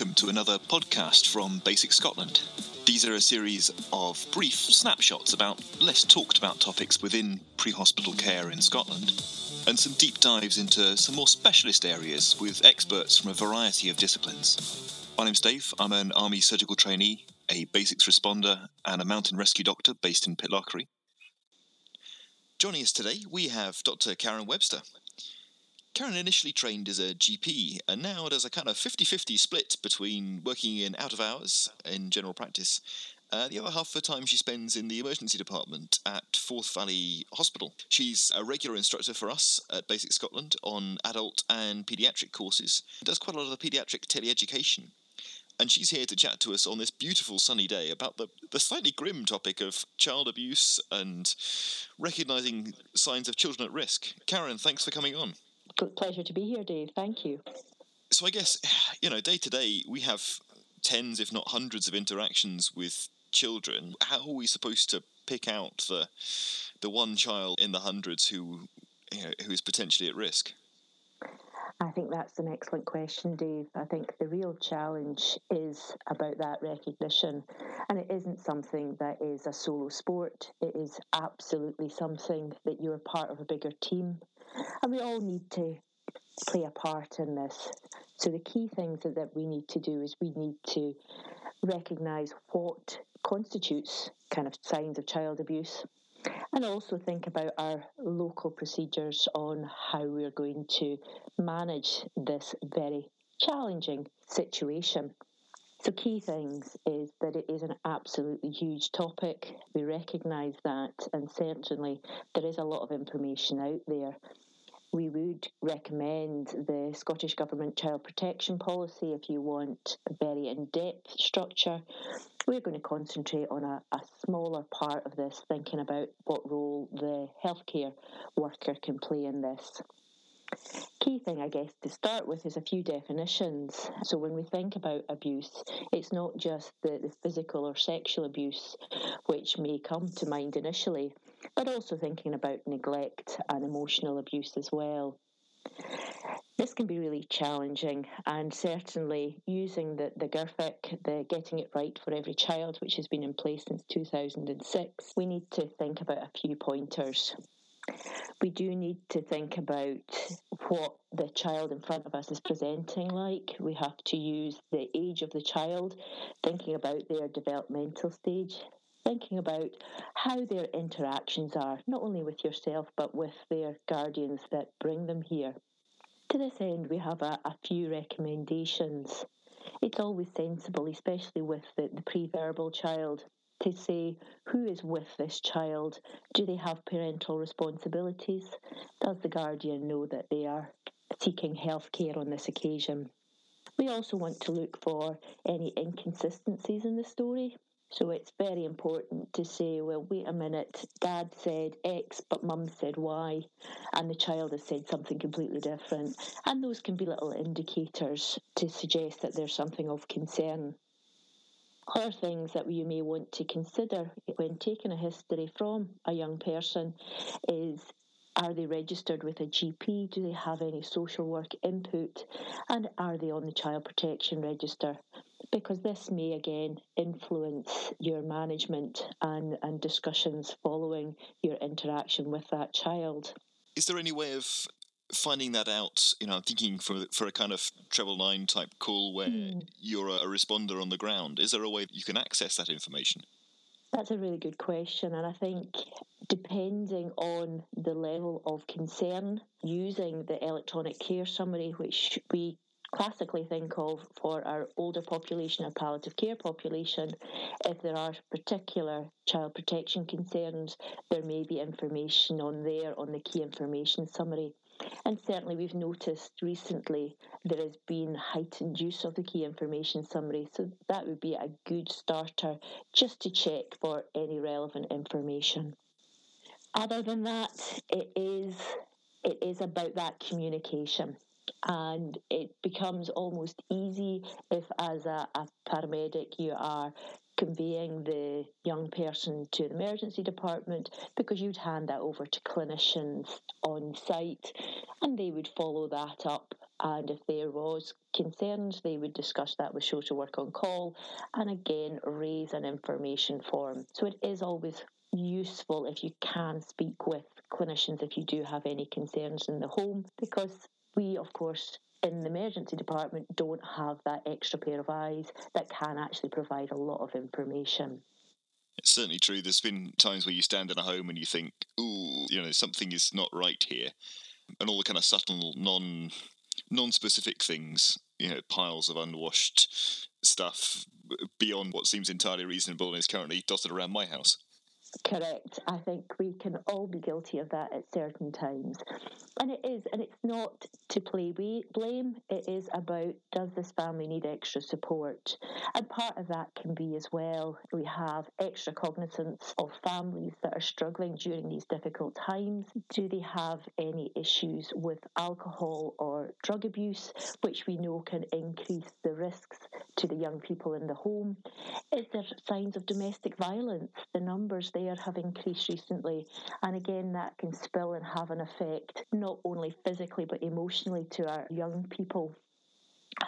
welcome to another podcast from BASICS Scotland. These are a series of brief snapshots about less talked about topics within pre hospital care in Scotland, and some deep dives into some more specialist areas with experts from a variety of disciplines. My name's Dave, I'm an Army surgical trainee, a basics responder, and a mountain rescue doctor based in Pitlochry. Joining us today, we have Dr. Karen Webster, Karen initially trained as a GP and now does a kind of 50 50 split between working in out of hours in general practice. Uh, the other half of her time she spends in the emergency department at Forth Valley Hospital. She's a regular instructor for us at BASICS Scotland on adult and paediatric courses. Does quite a lot of the paediatric teleeducation. And she's here to chat to us on this beautiful sunny day about the, the slightly grim topic of child abuse and recognising signs of children at risk. Karen, thanks for coming on pleasure to be here, Dave. Thank you. So I guess you know, day to day, we have tens, if not hundreds, of interactions with children. How are we supposed to pick out the the one child in the hundreds who you know, who is potentially at risk? I think that's an excellent question, Dave. I think the real challenge is about that recognition. And it isn't something that is a solo sport, it is absolutely something that you're part of a bigger team. And we all need to play a part in this. So, the key things that, that we need to do is we need to recognise what constitutes kind of signs of child abuse and also think about our local procedures on how we're going to manage this very challenging situation. So, key things is that it is an absolutely huge topic. We recognise that, and certainly there is a lot of information out there we would recommend the Scottish Government Child Protection Policy if you want a very in depth structure. We're going to concentrate on a, a, smaller part of this, thinking about what role the healthcare worker can play in this. Key thing, I guess, to start with is a few definitions. So, when we think about abuse, it's not just the, the physical or sexual abuse which may come to mind initially but also thinking about neglect and emotional abuse as well. This can be really challenging, and certainly using the, the GIRFEC, the Getting It Right for Every Child, which has been in place since 2006, we need to think about a few pointers. We do need to think about what the child in front of us is presenting like. We have to use the age of the child, thinking about their developmental stage, thinking about how their interactions are, not only with yourself, but with their guardians that bring them here. To this end, we have a, a few recommendations. It's always sensible, especially with the, the pre-verbal child, to say who is with this child. Do they have parental responsibilities? Does the guardian know that they are seeking health care on this occasion? We also want to look for any inconsistencies in the story. So it's very important to say, well, wait a minute, dad said X, but mum said Y, and the child has said something completely different. And those can be little indicators to suggest that there's something of concern. Other things that you may want to consider when taking a history from a young person is are they registered with a GP? Do they have any social work input? And are they on the child protection register? because this may again influence your management and, and discussions following your interaction with that child. Is there any way of finding that out? You know, I'm thinking for for a kind of treble nine type call where mm. you're a, a responder on the ground. Is there a way that you can access that information? That's a really good question, and I think depending on the level of concern, using the electronic care summary, which we classically think of for our older population, our palliative care population, if there are particular child protection concerns, there may be information on there on the key information summary. And certainly, we've noticed recently there has been heightened use of the key information summary. So, that would be a good starter just to check for any relevant information. Other than that, it is, it is about that communication and it becomes almost easy if, as a, a paramedic, you are conveying the young person to the emergency department because you'd hand that over to clinicians on site and they would follow that up And if there was concerns, they would discuss that with social work on call and again raise an information form. So it is always useful if you can speak with clinicians if you do have any concerns in the home because we, of course, in the emergency department don't have that extra pair of eyes that can actually provide a lot of information. It's certainly true. There's been times where you stand in a home and you think, "Ooh, you know, something is not right here," and all the kind of subtle, non non-specific things, you know, piles of unwashed stuff beyond what seems entirely reasonable and is currently dotted around my house. Correct. I think we can all be guilty of that at certain times. And it is, and it's not to play we blame, it is about does this family need extra support? And part of that can be as well, we have extra cognizance of families that are struggling during these difficult times. Do they have any issues with alcohol or drug abuse, which we know can increase the risks to the young people in the home? Is there signs of domestic violence? The numbers there have increased recently, and again, that can spill and have an effect not only physically but emotionally to our young people.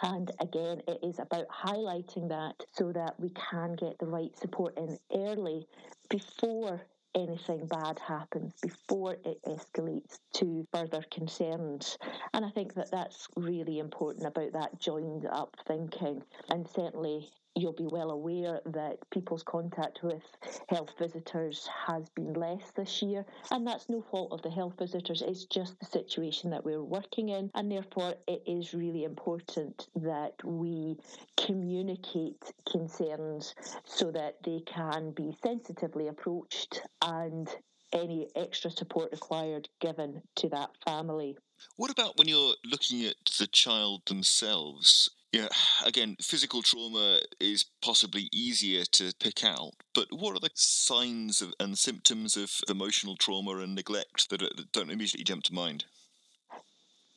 And again, it is about highlighting that so that we can get the right support in early before anything bad happens, before it escalates to further concerns. And I think that that's really important about that joined up thinking. And certainly you'll be well aware that people's contact with health visitors has been less this year, and that's no fault of the health visitors, it's just the situation that we're working in, and therefore it is really important that we communicate concerns so that they can be sensitively approached and any extra support required given to that family. What about when you're looking at the child themselves? Yeah, again, physical trauma is possibly easier to pick out, but what are the signs of, and symptoms of emotional trauma and neglect that, that don't immediately jump to mind?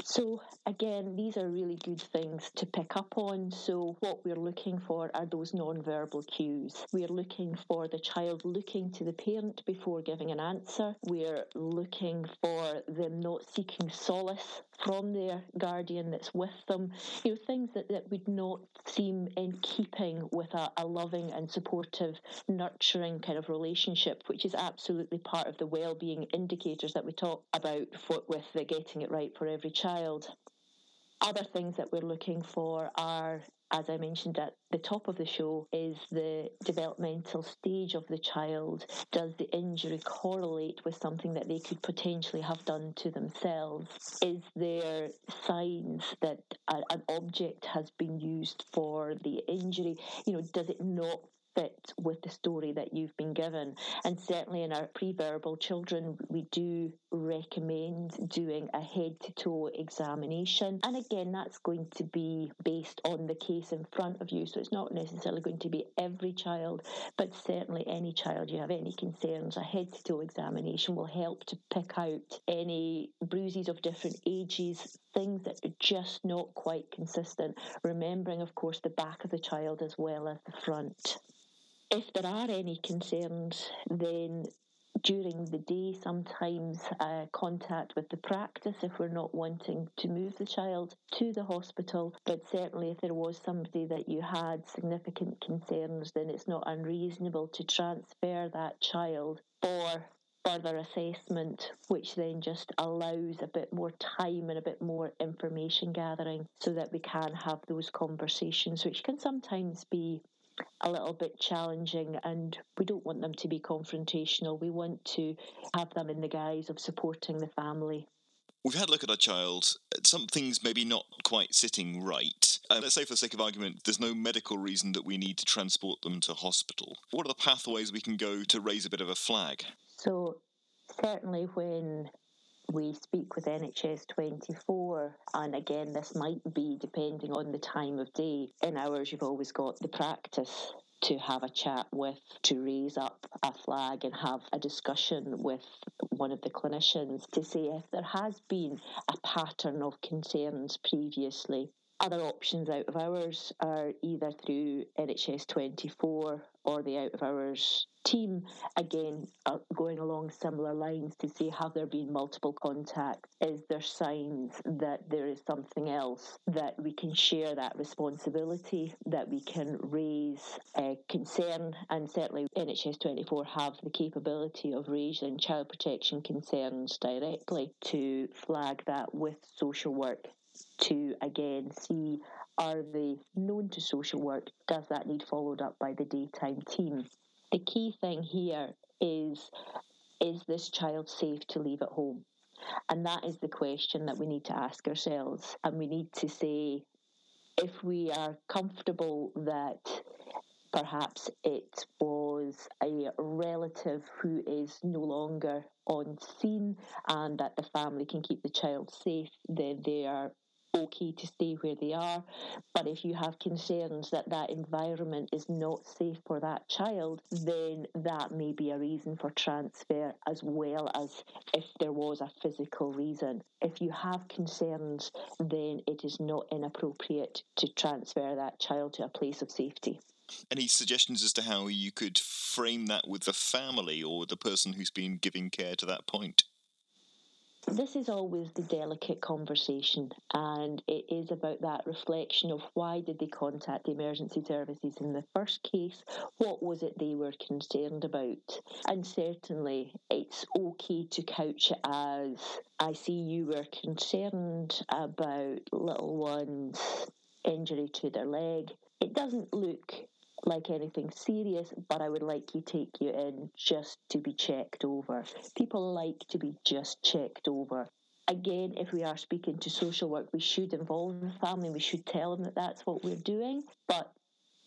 So, again, these are really good things to pick up on. So, what we're looking for are those non-verbal cues. We're looking for the child looking to the parent before giving an answer. We're looking for them not seeking solace from their guardian that's with them. You know, things that, that would not seem in keeping with a, a loving and supportive, nurturing kind of relationship, which is absolutely part of the well-being indicators that we talk about for, with the getting it right for every child. Other things that we're looking for are as I mentioned at the top of the show, is the developmental stage of the child. Does the injury correlate with something that they could potentially have done to themselves? Is there signs that a, an object has been used for the injury? You know, does it not fit with the story that you've been given. And certainly in our pre-verbal children, we do recommend doing a head to toe examination. And again, that's going to be based on the case in front of you. So it's not necessarily going to be every child, but certainly any child you have any concerns, a head to toe examination will help to pick out any bruises of different ages, things that are just not quite consistent. Remembering, of course, the back of the child as well as the front. If there are any concerns, then during the day, sometimes uh, contact with the practice if we're not wanting to move the child to the hospital. But certainly, if there was somebody that you had significant concerns, then it's not unreasonable to transfer that child for further assessment, which then just allows a bit more time and a bit more information gathering so that we can have those conversations, which can sometimes be a little bit challenging and we don't want them to be confrontational. We want to have them in the guise of supporting the family. We've had a look at our child. Something's maybe not quite sitting right. Uh, let's say, for the sake of argument, there's no medical reason that we need to transport them to hospital. What are the pathways we can go to raise a bit of a flag? So, certainly when we speak with NHS 24, and again, this might be depending on the time of day. In hours, you've always got the practice to have a chat with, to raise up a flag and have a discussion with one of the clinicians to see if there has been a pattern of concerns previously other options out of hours are either through NHS 24 or the out of hours team, again, uh, going along similar lines to see have there been multiple contacts? Is there signs that there is something else that we can share that responsibility, that we can raise a concern? And certainly, NHS 24 have the capability of raising child protection concerns directly to flag that with social work to again see are they known to social work? Does that need followed up by the daytime team? The key thing here is is this child safe to leave at home? And that is the question that we need to ask ourselves. And we need to say if we are comfortable that perhaps it was a relative who is no longer on scene and that the family can keep the child safe, then they are okay to stay where they are. But if you have concerns that that environment is not safe for that child, then that may be a reason for transfer as well as if there was a physical reason. If you have concerns, then it is not inappropriate to transfer that child to a place of safety. Any suggestions as to how you could frame that with the family or the person who's been giving care to that point? This is always the delicate conversation, and it is about that reflection of why did they contact the emergency services in the first case? What was it they were concerned about? And certainly, it's okay to couch it as I see you were concerned about little one's injury to their leg. It doesn't look like anything serious, but I would like to take you in just to be checked over. People like to be just checked over. Again, if we are speaking to social work, we should involve the family. We should tell them that that's what we're doing. But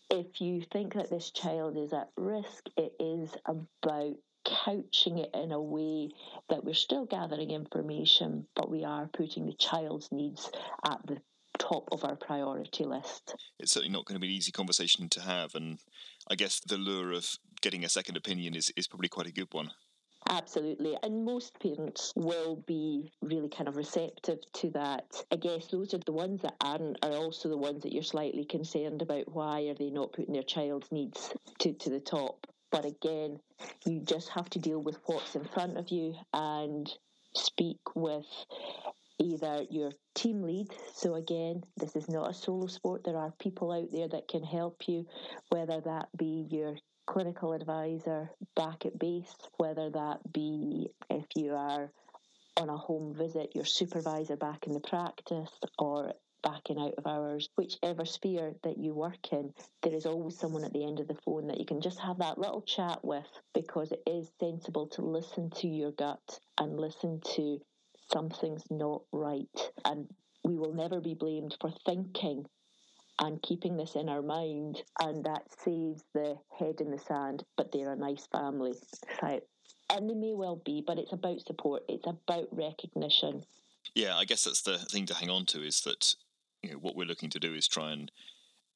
if you think that this child is at risk, it is about couching it in a way that we're still gathering information, but we are putting the child's needs at the top of our priority list. It's certainly not going to be an easy conversation to have, and I guess the lure of getting a second opinion is, is probably quite a good one. Absolutely. And most parents will be really kind of receptive to that. I guess those are the ones that aren't are also the ones that you're slightly concerned about why are they not putting their child's needs to, to the top. But again, you just have to deal with what's in front of you and speak with either your team lead. So, again, this is not a solo sport. There are people out there that can help you, whether that be your clinical advisor back at base, whether that be if you are on a home visit, your supervisor back in the practice, or back in out of hours, whichever sphere that you work in, there is always someone at the end of the phone that you can just have that little chat with because it is sensible to listen to your gut and listen to something's not right. And we will never be blamed for thinking and keeping this in our mind. And that saves the head in the sand, but they're a nice family. Right. And they may well be, but it's about support, it's about recognition. Yeah, I guess that's the thing to hang on to is that you know what we're looking to do is try and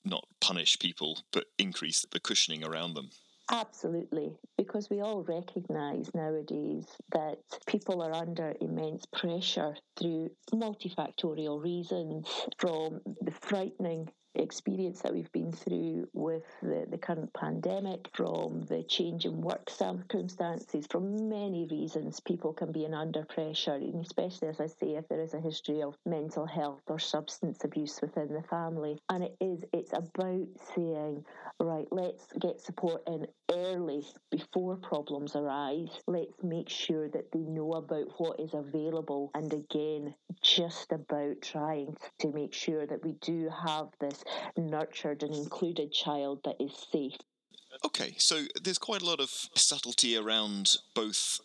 not punish people, but increase the cushioning around them. Absolutely, because we all recognise nowadays that people are under immense pressure through multifactorial reasons from the frightening experience that we've been through with the, the current pandemic, from the change in work circumstances, from many reasons, people can be in under pressure, and especially as I say, if there is a history of mental health or substance abuse within the family. And it is, it's about saying, right, let's get support in early before problems arise. Let's make sure that they know about what is available. And again, just about trying to make sure that we do have this nurtured and included child that is safe. Okay, so there's quite a lot of subtlety around both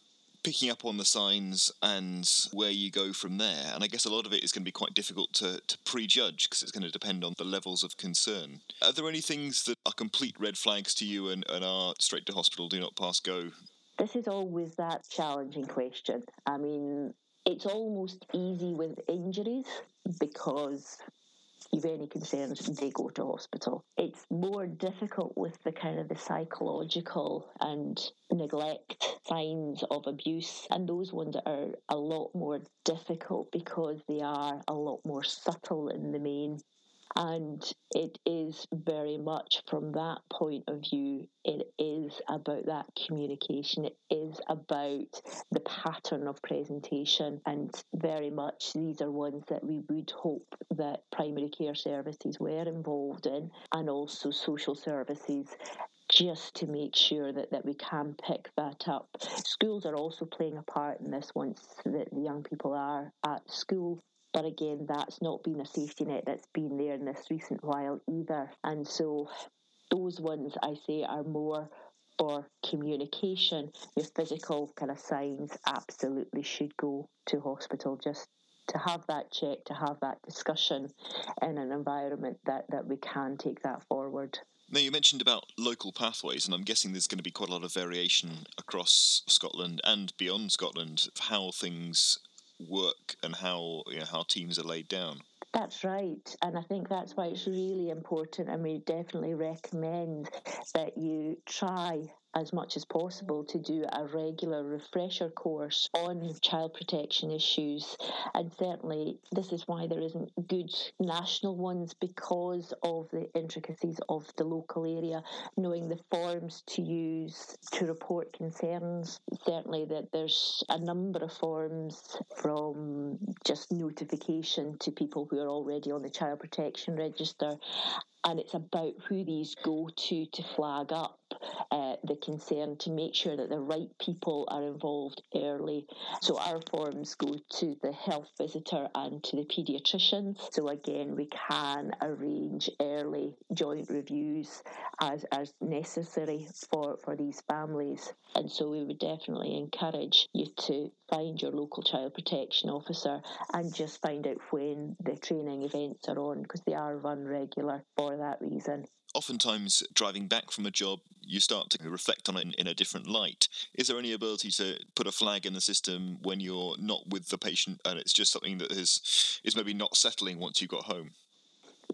picking up on the signs and where you go from there. And I guess a lot of it is going to be quite difficult to, to prejudge because it's going to depend on the levels of concern. Are there any things that are complete red flags to you and, and are straight to hospital, do not pass go? This is always that challenging question. I mean, it's almost easy with injuries because you've any concerns, they go to hospital. It's more difficult with the kind of the psychological and neglect signs of abuse, and those ones are a lot more difficult because they are a lot more subtle in the main. And it is very much from that point of view, it is about that communication. It is about the pattern of presentation. And very much these are ones that we would hope that primary care services were involved in and also social services just to make sure that, that we can pick that up. Schools are also playing a part in this once the, the young people are at school. But again, that's not been a safety net that's been there in this recent while either. And so those ones I say are more for communication. Your physical kind of signs absolutely should go to hospital just to have that check, to have that discussion in an environment that, that we can take that forward. Now, you mentioned about local pathways, and I'm guessing there's going to be quite a lot of variation across Scotland and beyond Scotland of how things work and how you know, how teams are laid down. That's right. And I think that's why it's really important. And we definitely recommend that you try as much as possible to do a regular refresher course on child protection issues. And certainly, this is why there isn't good national ones because of the intricacies of the local area, knowing the forms to use to report concerns. Certainly, that there's a number of forms from just notification to people who are already on the child protection register and it's about who these go to to flag up uh, the concern to make sure that the right people are involved early. So our forms go to the health visitor and to the paediatricians. So again, we can arrange early joint reviews as, as necessary for, for these families. And so we would definitely encourage you to find your local child protection officer and just find out when the training events are on because they are run regular for that reason oftentimes driving back from a job, you start to reflect on it in, in, a different light. Is there any ability to put a flag in the system when you're not with the patient and it's just something that is is maybe not settling once you got home?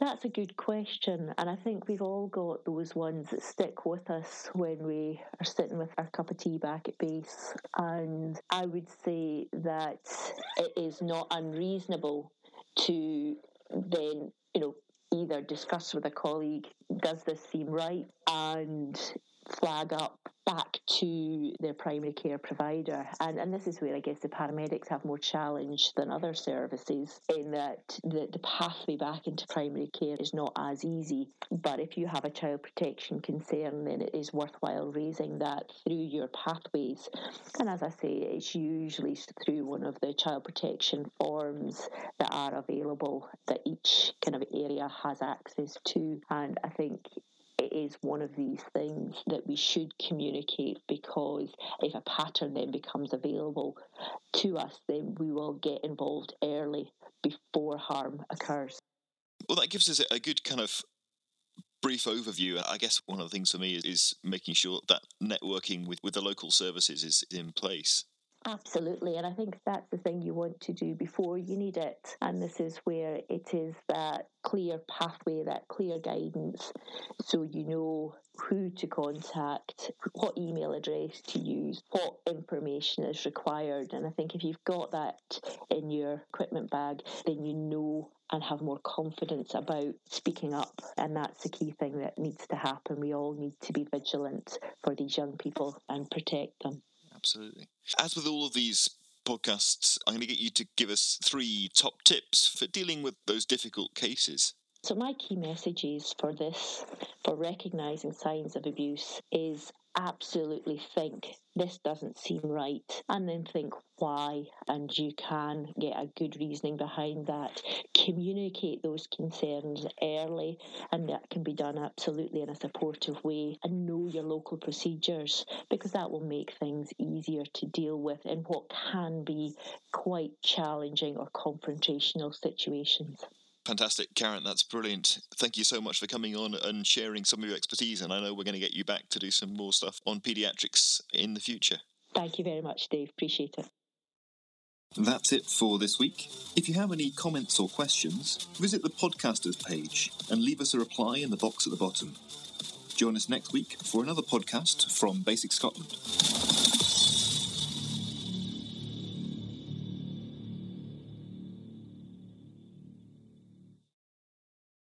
That's a good question, and I think we've all got those ones that stick with us when we are sitting with our cup of tea back at base. And I would say that it is not unreasonable to then, you know, either discuss with a colleague, does this seem right? And flag up back to their primary care provider. And, and this is where I guess the paramedics have more challenge than other services in that the, the pathway back into primary care is not as easy. But if you have a child protection concern, then it is worthwhile raising that through your pathways. And as I say, it's usually through one of the child protection forms that are available that each kind of area has access to. And I think it is one of these things that we should communicate because if a pattern then becomes available to us, then we will get involved early before harm occurs. Well, that gives us a good kind of brief overview. I guess one of the things for me is, is making sure that networking with, with the local services is in place. Absolutely, and I think that's the thing you want to do before you need it. And this is where it is that clear pathway, that clear guidance, so you know who to contact, what email address to use, what information is required. And I think if you've got that in your equipment bag, then you know and have more confidence about speaking up. And that's the key thing that needs to happen. We all need to be vigilant for these young people and protect them absolutely. As with all of these podcasts, I'm going to get you to give us three top tips for dealing with those difficult cases. So, my key messages for this, for recognizing signs of abuse, is absolutely think this doesn't seem right and then think why and you can get a good reasoning behind that. Communicate those concerns early and that can be done absolutely in a supportive way and know your local procedures because that will make things easier to deal with in what can be quite challenging or confrontational situations Fantastic, Karen. That's brilliant. Thank you so much for coming on and sharing some of your expertise. And I know we're going to get you back to do some more stuff on paediatrics in the future. Thank you very much, Dave. Appreciate it. That's it for this week. If you have any comments or questions, visit the podcasters page and leave us a reply in the box at the bottom. Join us next week for another podcast from BASICS Scotland.